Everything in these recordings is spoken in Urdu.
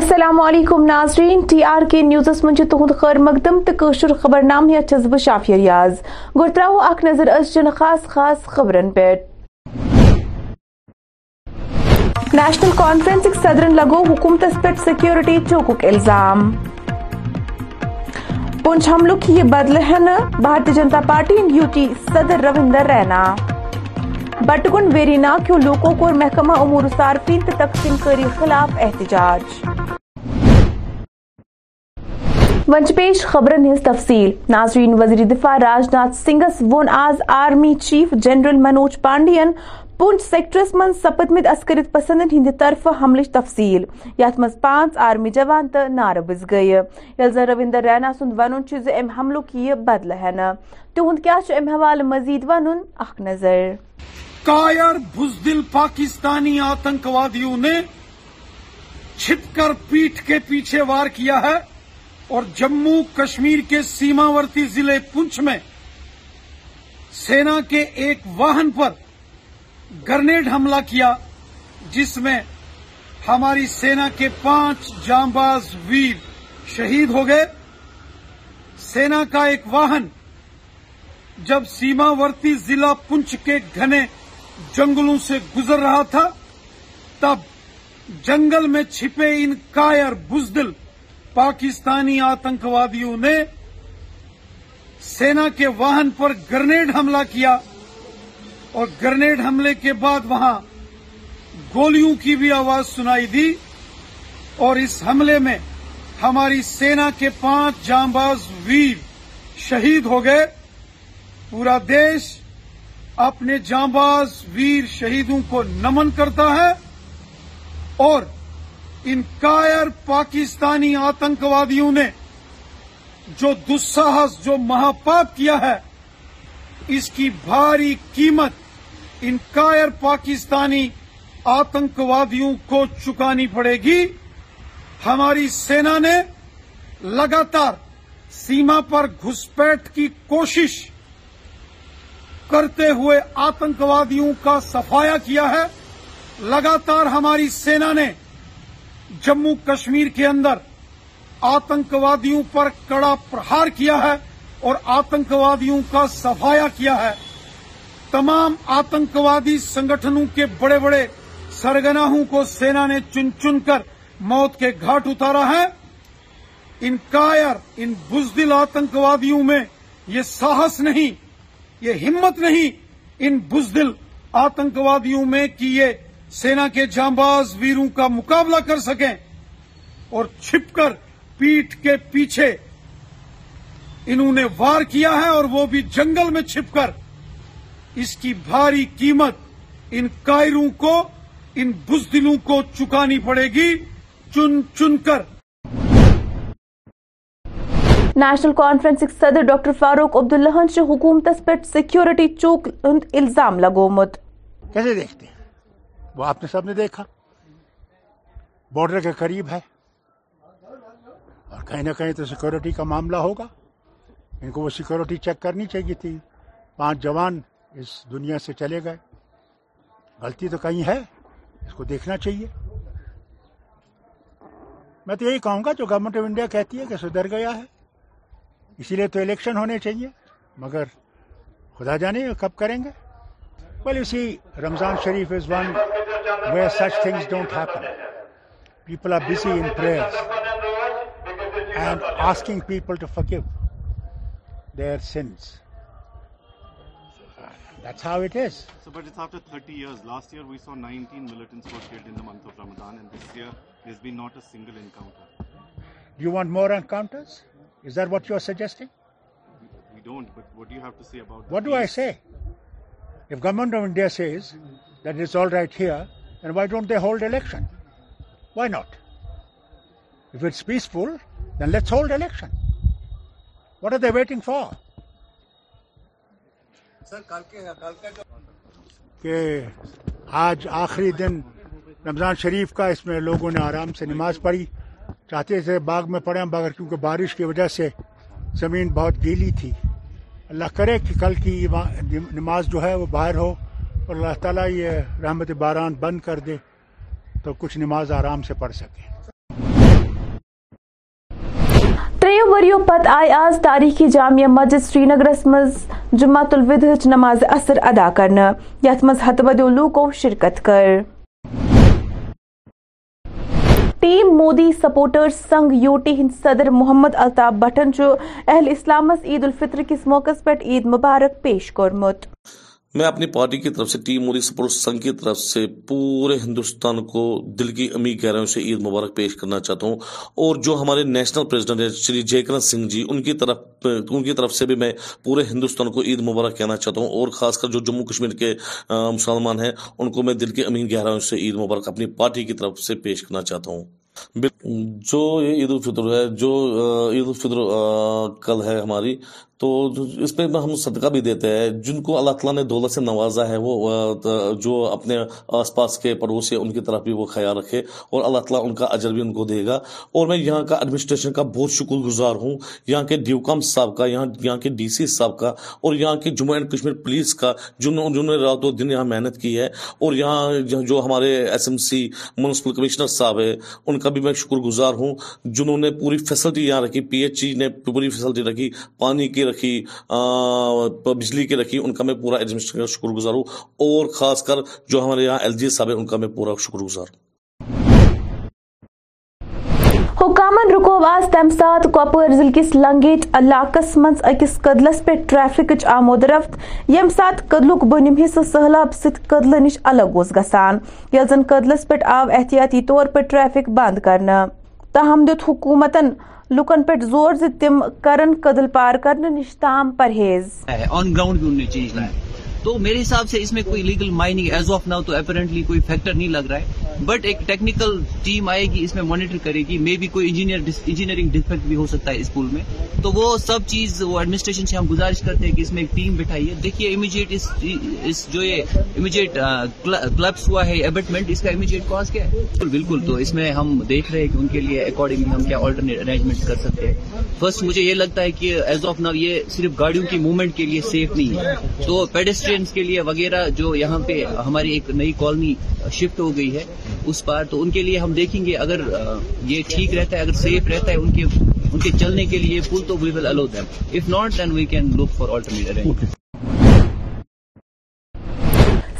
السلام علیکم ناظرین، ٹی آر کے نیوزس من تہد خیر مقدم توشر خبر نام ہیت چھس بہ شافیہ ریاض۔ گو ترو اخ نظر ازچن خاص خاص خبرن پہ نیشنل کانفرنسک صدرن لگو حکومتس پہ سیکیورٹی چوکک الزام۔ پونچھ حملک یہ بدلہ ہے بھارتی جنتا پارٹی یو ٹی صدر روندر رینا۔ بٹگن ویرینا کیوں لوگوں کو محکمہ امور صارفین تقسیم کاری خلاف احتجاج۔ ونچ پیش خبرن ہز تفصیل۔ ناظرین وزیر دفاع راج ناتھ سنگھس ون آز آرمی چیف جنرل منوج پانڈین پونچھ سیکٹرس من سپدمت عسکرت پسندن ہند طرف حملچ تفصیل۔ یت مز پانچ آرمی جوان تو ناربز گئی یل زن روندر رینا سند ون ام حملک یہ بدلہ ہے تہد کیا ام حوالہ مزید ون اخ نظر۔ کائر بزدل پاکستانی آتنکوادیوں نے چھپ کر پیٹ کے پیچھے وار کیا ہے۔ اور جموں کشمیر کے سیماورتی ضلع پنچ میں سینا کے ایک واہن پر گرنیڈ حملہ کیا، جس میں ہماری سینا کے پانچ جامباز ویر شہید ہو گئے۔ سینا کا ایک واہن جب سیماورتی ضلع پنچ کے گھنے جنگلوں سے گزر رہا تھا، تب جنگل میں چھپے ان کائر بزدل پاکستانی آتنکوادیوں نے سینا کے واہن پر گرنیڈ حملہ کیا اور گرنیڈ حملے کے بعد وہاں گولیوں کی بھی آواز سنائی دی اور اس حملے میں ہماری سینا کے پانچ جانباز ویر شہید ہو گئے۔ پورا دیش اپنے جانباز ویر شہیدوں کو نمن کرتا ہے اور ان کائر پاکستانی آتنکوادیوں نے جو دساہس جو مہاپاپ کیا ہے، اس کی بھاری قیمت ان کائر پاکستانی آتنکوادیوں کو چکانی پڑے گی۔ ہماری سینا نے لگاتار سیما پر گھسپیٹ کی کوشش کرتے ہوئے آتنکوادیوں کا سفایا کیا ہے۔ لگاتار ہماری سینا نے جموں کشمیر کے اندر آتنکوادیوں پر کڑا پرہار کیا ہے اور آتنکوادیوں کا سفایا کیا ہے۔ تمام آتنکوادی سنگھنوں کے بڑے بڑے سرگناہوں کو سینا نے چن چن کر موت کے گھاٹ اتارا ہے۔ ان کائر، ان بزدل آتنکوادیوں میں یہ ساہس نہیں، یہ ہمت نہیں ان بزدل آتنکوادیوں میں کہ یہ سینا کے جانباز ویروں کا مقابلہ کر سکیں اور چھپ کر پیٹ کے پیچھے انہوں نے وار کیا ہے اور وہ بھی جنگل میں چھپ کر۔ اس کی بھاری قیمت ان کائروں کو ان بزدلوں کو چکانی پڑے گی چن چن کر۔ نیشنل کانفرنس صدر ڈاکٹر فاروق عبداللہ سے حکومت پہ سیکیورٹی چوک الزام لگومت کیسے دیکھتے ہیں؟ وہ آپ نے سب نے دیکھا۔ بارڈر کے قریب ہے۔ اور کہیں نہ کہیں تو سیکورٹی کا معاملہ ہوگا۔ ان کو وہ سیکورٹی چیک کرنی چاہیے تھی۔ پانچ جوان اس دنیا سے چلے گئے۔ غلطی تو کہیں ہے، اس کو دیکھنا چاہیے۔ میں تو یہی کہوں گا، جو گورنمنٹ آف انڈیا کہتی ہے کہ سدھر گیا ہے۔ اسی لیے تو الیکشن ہونے چاہیے۔ مگر خدا جانے کب کریں گے۔ بل اسی رمضان شریف is one where such things don't people are busy in prayers and asking people to forgive their sins. That's how it is. So, but it's after 30 years. Last year we saw 19 militants were killed in the month of Ramadan, and this year there's been not a single encounter. Do you want more encounters? Is that what you're suggesting? We don't, but what do you have to say about What do I say? If government of India says that it's all right here, then why don't they hold election? Why not? If it's peaceful, then let's hold election. What are they waiting for? کہ آج آخری دن رمضان شریف کا اس میں لوگوں نے آرام سے نماز پڑھی چاہتے تھے باغ میں پڑھیں مگر کیونکہ بارش کی وجہ سے زمین بہت گیلی تھی اللہ کرے کہ کل کی نماز جو ہے وہ باہر ہو اور اللہ تعالیٰ یہ رحمت باران بند کر دے تو کچھ نماز آرام سے پڑھ سکے۔ وریو پت آئی آز تاریخی جامعہ مسجد سری نگرس مز جمعۃ الودہ نماز اثر ادا کرنا یت مز ہتھ بدیو لوکو شرکت کر۔ ٹیم مودی سپورٹرز سنگ یوٹی ہند صدر محمد الطاف بٹن اہل اسلامس عید الفطر کس موقع پہ عید مبارک پیش کورمت میں اپنی پارٹی کی طرف سے، ٹیم موری سپورٹ سنگھ کی طرف سے پورے ہندوستان کو دل کی امی گہرائیوں سے عید مبارک پیش کرنا چاہتا ہوں۔ اور جو ہمارے نیشنل پریزیڈنٹ ہیں، شری جے کرن سنگھ جی ان کی طرف، ان کی طرف سے بھی میں پورے ہندوستان کو عید مبارک کہنا چاہتا ہوں۔ اور خاص کر جو جموں کشمیر کے مسلمان ہیں، ان کو میں دل کی امی گہرائیوں سے عید مبارک اپنی پارٹی کی طرف سے پیش کرنا چاہتا ہوں۔ جو یہ عید الفطر ہے، جو عید الفطر کل ہے ہماری تو اس پہ ہم صدقہ بھی دیتے ہیں۔ جن کو اللہ تعالیٰ نے دولت سے نوازا ہے، وہ جو اپنے آس پاس کے پڑوسی ان کی طرف بھی وہ خیال رکھے اور اللہ تعالیٰ ان کا اجر بھی ان کو دے گا۔ اور میں یہاں کا ایڈمنسٹریشن کا بہت شکر گزار ہوں۔ یہاں کے ڈیو کام صاحب کا، یہاں یہاں کے ڈی سی صاحب کا اور یہاں کے جموں اینڈ کشمیر پولیس کا جنہوں جنہوں نے رات و دن یہاں محنت کی ہے۔ اور یہاں جو ہمارے S M C municipal commissioner صاحب ہے ان کا بھی میں شکر گزار ہوں۔ جنہوں نے پوری فیسلٹی یہاں رکھی پی ایچ ای نے پوری فیسلٹی رکھی، پانی کی رکھی بجلی کی رکھی، ان کا میں پورا ایڈمنسٹریشن کا شکر گزار ہوں۔ اور خاص کر جو ہمارے یہاں ایل جی صاحب ہے ان کا میں پورا شکر گزار ہوں۔ حکامن رکو آز تم سات کپور ضلع کس لنگیٹ علاقس مز اکس قدلس پہ ٹریفک آمود رفت۔ یم سات قدلک بنم حصہ سہلاب ست قدل نش الگ اس گسان۔ یل زن قدلس پہ آو احتیاطی طور پر ٹریفک بند کرنا۔ تاہم دیت حکومتن لکن پہ زور زم تم کرن قدل پار کرنے نش تام پرہیز آن گراؤنڈ تو میرے حساب سے اس میں کوئی legal mining as of now تو اپیرنٹلی کوئی فیکٹر نہیں لگ رہا ہے۔ بٹ ایک ٹیکنیکل ٹیم آئے گی، اس میں مانیٹر کرے گی۔ مے بی کوئی انجینئرنگ ڈیفیکٹ بھی ہو سکتا ہے اسکول میں۔ تو وہ سب چیز، وہ ایڈمنسٹریشن سے ہم گزارش کرتے ہیں کہ اس میں ایک ٹیم بٹھائیے دیکھیے امیجیٹ اس جو یہ امیجیٹ کلبس ہوا ہے ایبٹمنٹ اس کا امیجیٹ کاز کیا ہے؟ بالکل بالکل۔ تو اس میں ہم دیکھ رہے ہیں کہ ان کے لیے اکارڈنگلی ہم کیا آلٹرنیٹ ارینجمنٹ کر سکتے ہیں۔ فرسٹ مجھے یہ لگتا ہے کہ ایز آف ناؤ یہ صرف گاڑیوں کی موومنٹ کے لیے سیف نہیں ہے۔ تو پیڈسٹرینس کے لیے وغیرہ جو یہاں پہ ہماری ایک نئی کالونی شفٹ ہو گئی ہے اس پار تو ان کے لیے ہم دیکھیں گے اگر یہ ٹھیک رہتا ہے اگر سیف رہتا ہے ان کے ان کے چلنے کے لیے پل تو we will allow them if not then we can look for alternate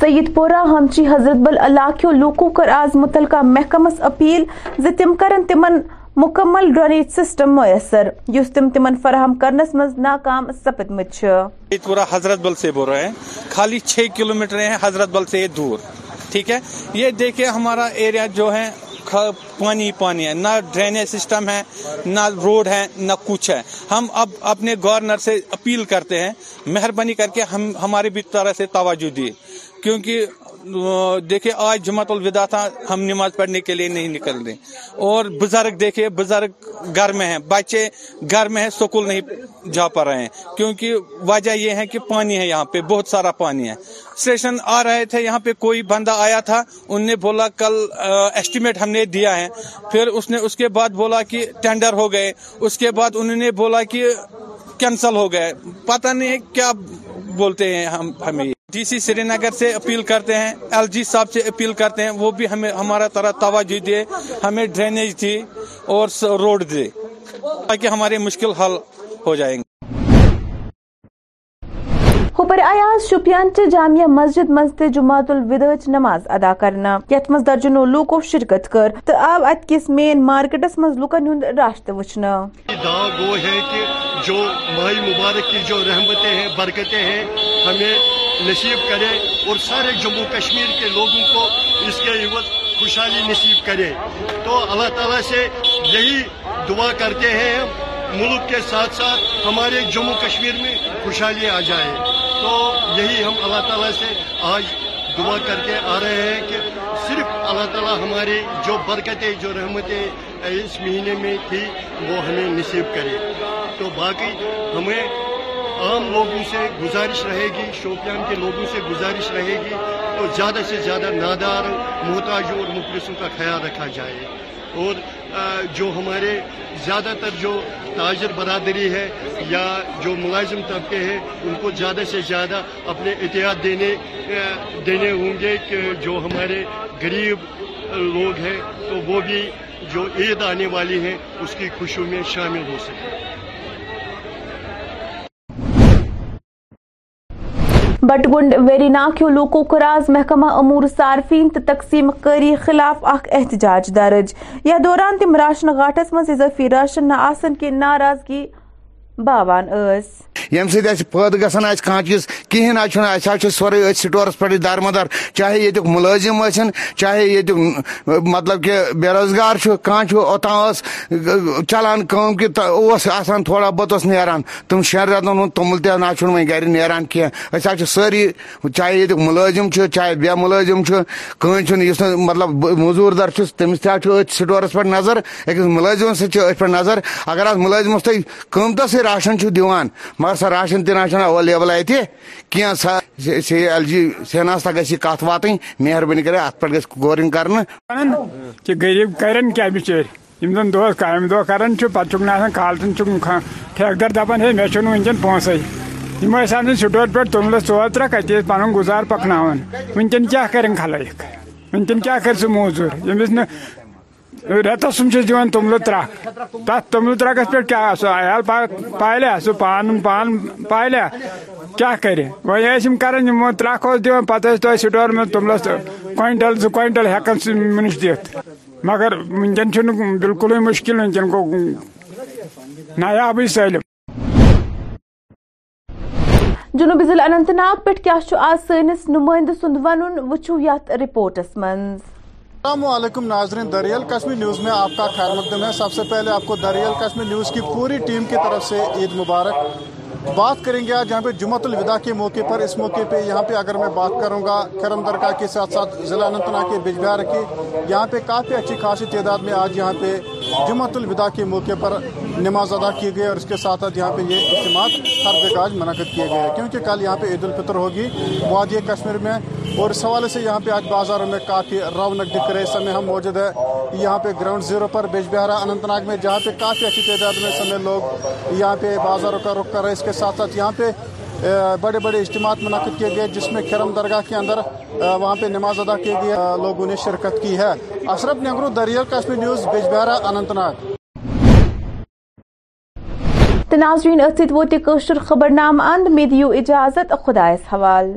Syedpora ہمچی حضرت بل علاقوں لوکو کر آز متعلقہ محکمس اپیل زِ تم کرن تمن مکمل ڈرینیج سسٹم میسر، یس تم تمن فراہم کرنس مز ناکام سپدمت سید پورہ حضرت بل سے بول رہے ہیں۔ خالی چھ کلومیٹر ہیں حضرت بل سے دور، ٹھیک ہے؟ یہ دیکھیں ہمارا ایریا جو ہے، پانی پانی ہے۔ نہ ڈرینیج سسٹم ہے، نہ روڈ ہے، نہ کچھ ہے۔ ہم اب اپنے گورنر سے اپیل کرتے ہیں، مہربانی کر کے ہم ہماری بھی طرح سے توجہ دیے۔ کیونکہ دیکھیں آج جمعت الوداع تھا، ہم نماز پڑھنے کے لیے نہیں نکل دیں اور بزرگ دیکھیں بزرگ گھر میں ہیں، بچے گھر میں ہیں، سکول نہیں جا پا رہے ہیں۔ کیونکہ وجہ یہ ہے کہ پانی ہے یہاں پہ، بہت سارا پانی ہے۔ اسٹیشن آ رہے تھے، یہاں پہ کوئی بندہ آیا تھا، ان نے بولا کل ایسٹیمیٹ ہم نے دیا ہے۔ پھر اس نے اس کے بعد بولا کہ ٹینڈر ہو گئے۔ اس کے بعد انہوں نے بولا کہ کینسل ہو گئے۔ پتہ نہیں کیا بولتے ہیں ہم، ہمیں ڈی سی سری نگر سے اپیل کرتے ہیں ایل جی صاحب سے اپیل کرتے ہیں وہ بھی ہمیں ہمارا طرح توجہ دے ہمیں ڈرینیج تھی اور روڈ دے تاکہ ہمارے مشکل حل ہو جائیں گے۔ ہوپر آیاز شپیان چہ جامعہ مسجد مز جماعت الوداع نماز ادا کرنا۔ یت مز درجنو لوکو شرکت کر تو آو ات کس مین مارکیٹس مز لوکن ہند راشت وچنا دعا گو ہے کہ جو ماہ مبارک کی جو رحمتیں ہیں برکتیں ہیں ہمیں نصیب کرے اور سارے جموں کشمیر کے لوگوں کو اس کے عوض خوشحالی نصیب کرے۔ تو اللہ تعالیٰ سے یہی دعا کرتے ہیں، ملک کے ساتھ ساتھ ہمارے جموں کشمیر میں خوشحالی آ جائے۔ تو یہی ہم اللہ تعالیٰ سے آج دعا کر کے آ رہے ہیں کہ صرف اللہ تعالیٰ ہماری جو برکتیں، جو رحمتیں اس مہینے میں تھی، وہ ہمیں نصیب کرے۔ تو باقی ہمیں عام لوگوں سے گزارش رہے گی، شوپیان کے لوگوں سے گزارش رہے گی تو زیادہ سے زیادہ نادار، محتاجوں اور مفلسوں کا خیال رکھا جائے۔ اور جو ہمارے زیادہ تر جو تاجر برادری ہے یا جو ملازم طبقے ہیں، ان کو زیادہ سے زیادہ اپنے احتیاط دینے دینے ہوں گے کہ جو ہمارے غریب لوگ ہیں، تو وہ بھی جو عید آنے والی ہیں، اس کی خوشیوں میں شامل ہو سکے بٹ گنڈ ویریناکیو لوکو کراز محکمہ امور صارفین تو تقسیم کری خلاف اخ احتجاج درج۔ یا دوران تم راشن گھاٹس من اضافی راشن نہ آسن کی ناراضگی باوان اس۔ یم سی پٲدٕ گژھان آسہِ کانٛہہ چیٖز کِہیٖنۍ حظ چھُنہٕ، اَسہِ حظ چھِ سورُے أتھۍ سٹورَس پٮ۪ٹھٕے دارمدار چاہے ییٚتیُک مُلٲزِم ٲسِن، چاہے ییٚتیُک مطلب کہِ بے روزگار چھُ، کانٛہہ چھُ، اوٚتام ٲس، چلان کٲم کہِ اوس آسان تھوڑا بہت اوس نیران۔ تِم شٮ۪ن رٮ۪تن ہُنٛد توٚمُل تہِ نہ چھُنہٕ وۄنۍ نیران کینٛہہ۔ أسۍ حظ چھِ سٲری، چاہے ییٚتیُک مُلٲزِم چھُ، چاہے بے مُلٲزِم چھُ کٕہٕنۍ چھُنہٕ یُس نہٕ مطلب موٚزوٗر در چھُس، تٔمِس تہِ حظ چھُ أتھۍ سٹورَس پٮ۪ٹھ نظر، أکِس مُلٲزِمَس سۭتۍ چھِ أتھۍ پٮ۪ٹھ نظر۔ اگر حظ مُلٲزِمَس تُہۍ قۭمتَسٕے راشن چھُ دِوان، مگر سۄ راشن تہِ نہ اویلیبل اتہِ سا سی ایل جی سیناہس تک گژھِ یہِ کتھ واتٕنۍ مہربٲنی کٔرِتھ اتھ پٮ۪ٹھ گژھِ غورِنگ کہ غریب کرن کیا بچٲرۍ یم زن دۄہس کامہِ دۄہ کران چھُ پتہٕ چھُکھ ٹھیکدر دپان ہے مےٚ چھُنہٕ ونکیٚن پونسے یِم سٹور پٮ۪ٹھ توٚملس ژور ترٛکھ کتہِ ٲسۍ پنُن گُزار پکناوان ونکیٚن کیاہ کرن خلٲیق ونکیٚن کیاہ کرِ سُہ موزوٗر؟ رٮ۪تس سُم چھِس دِوان توٚملہٕ ترٛکھ تتھ توٚملہٕ ترٛکس پٮ۪ٹھ کیاہ سُہ عیال پالیا سُہ پانہٕ پان پالیا کیاہ کرِ وۄنۍ ٲسۍ یِم کران یِمو ترٛکھ اوس دِوان پتہٕ ٲسۍ تۄہہِ سٹور منٛز توٚملس کوینٹل زٕ کوینٹل ہٮ۪کان سُہ نِش دِتھ مگر ونکیٚن چھُنہٕ بِلکُلٕے مُشکِل ونکیٚن گوٚو نایابٕے سٲلِم جنوبی ضلع اننت ناگ پٮ۪ٹھ کیاہ چھُ آز سٲنِس نُمٲیندٕ سُنٛد ونُن وٕچھو یتھ رپورٹس منٛز السلام علیکم ناظرین، دریال کشمیر نیوز میں آپ کا خیر مقدم ہے۔ سب سے پہلے آپ کو دریال کشمیر نیوز کی پوری ٹیم کی طرف سے عید مبارک۔ بات کریں گے آج یہاں پہ جمعت الوداع کے موقع پر، اس موقع پہ یہاں پہ اگر میں بات کروں گا، کرم درگاہ کے ساتھ ساتھ ضلع اننت ناگ کے بج بہار کی، یہاں پہ کافی اچھی خاصی تعداد میں آج یہاں پہ جمعت الوداع کے موقع پر نماز ادا کی گئی اور اس کے ساتھ ساتھ یہاں پہ یہ اجتماع ہر جگہ آج منعقد کیے گئے کیونکہ کل یہاں پہ عید الفطر ہوگی وادی کشمیر میں اور اس حوالے سے یہاں پہ آج بازاروں میں کافی رونق دکھ رہے سمے ہم موجود ہے یہاں پہ گراؤنڈ زیرو پر بیج بہارا اننت ناگ میں، جہاں پہ کافی اچھی تعداد میں سمے لوگ یہاں پہ بازاروں کا رخ کر رہے اس کے ساتھ ساتھ یہاں پہ بڑے بڑے اجتماعات منعقد کیے گئے، جس میں کھرم درگاہ کے اندر وہاں پہ نماز ادا کی گئی لوگوں نے شرکت کی ہے۔ اشرف نگرو، دریال Kashmir news, Bijbehara, Anantnag. ناظرین اتھ ووت خبر نامہ اند مے دیو اجازت خدایس حوالہ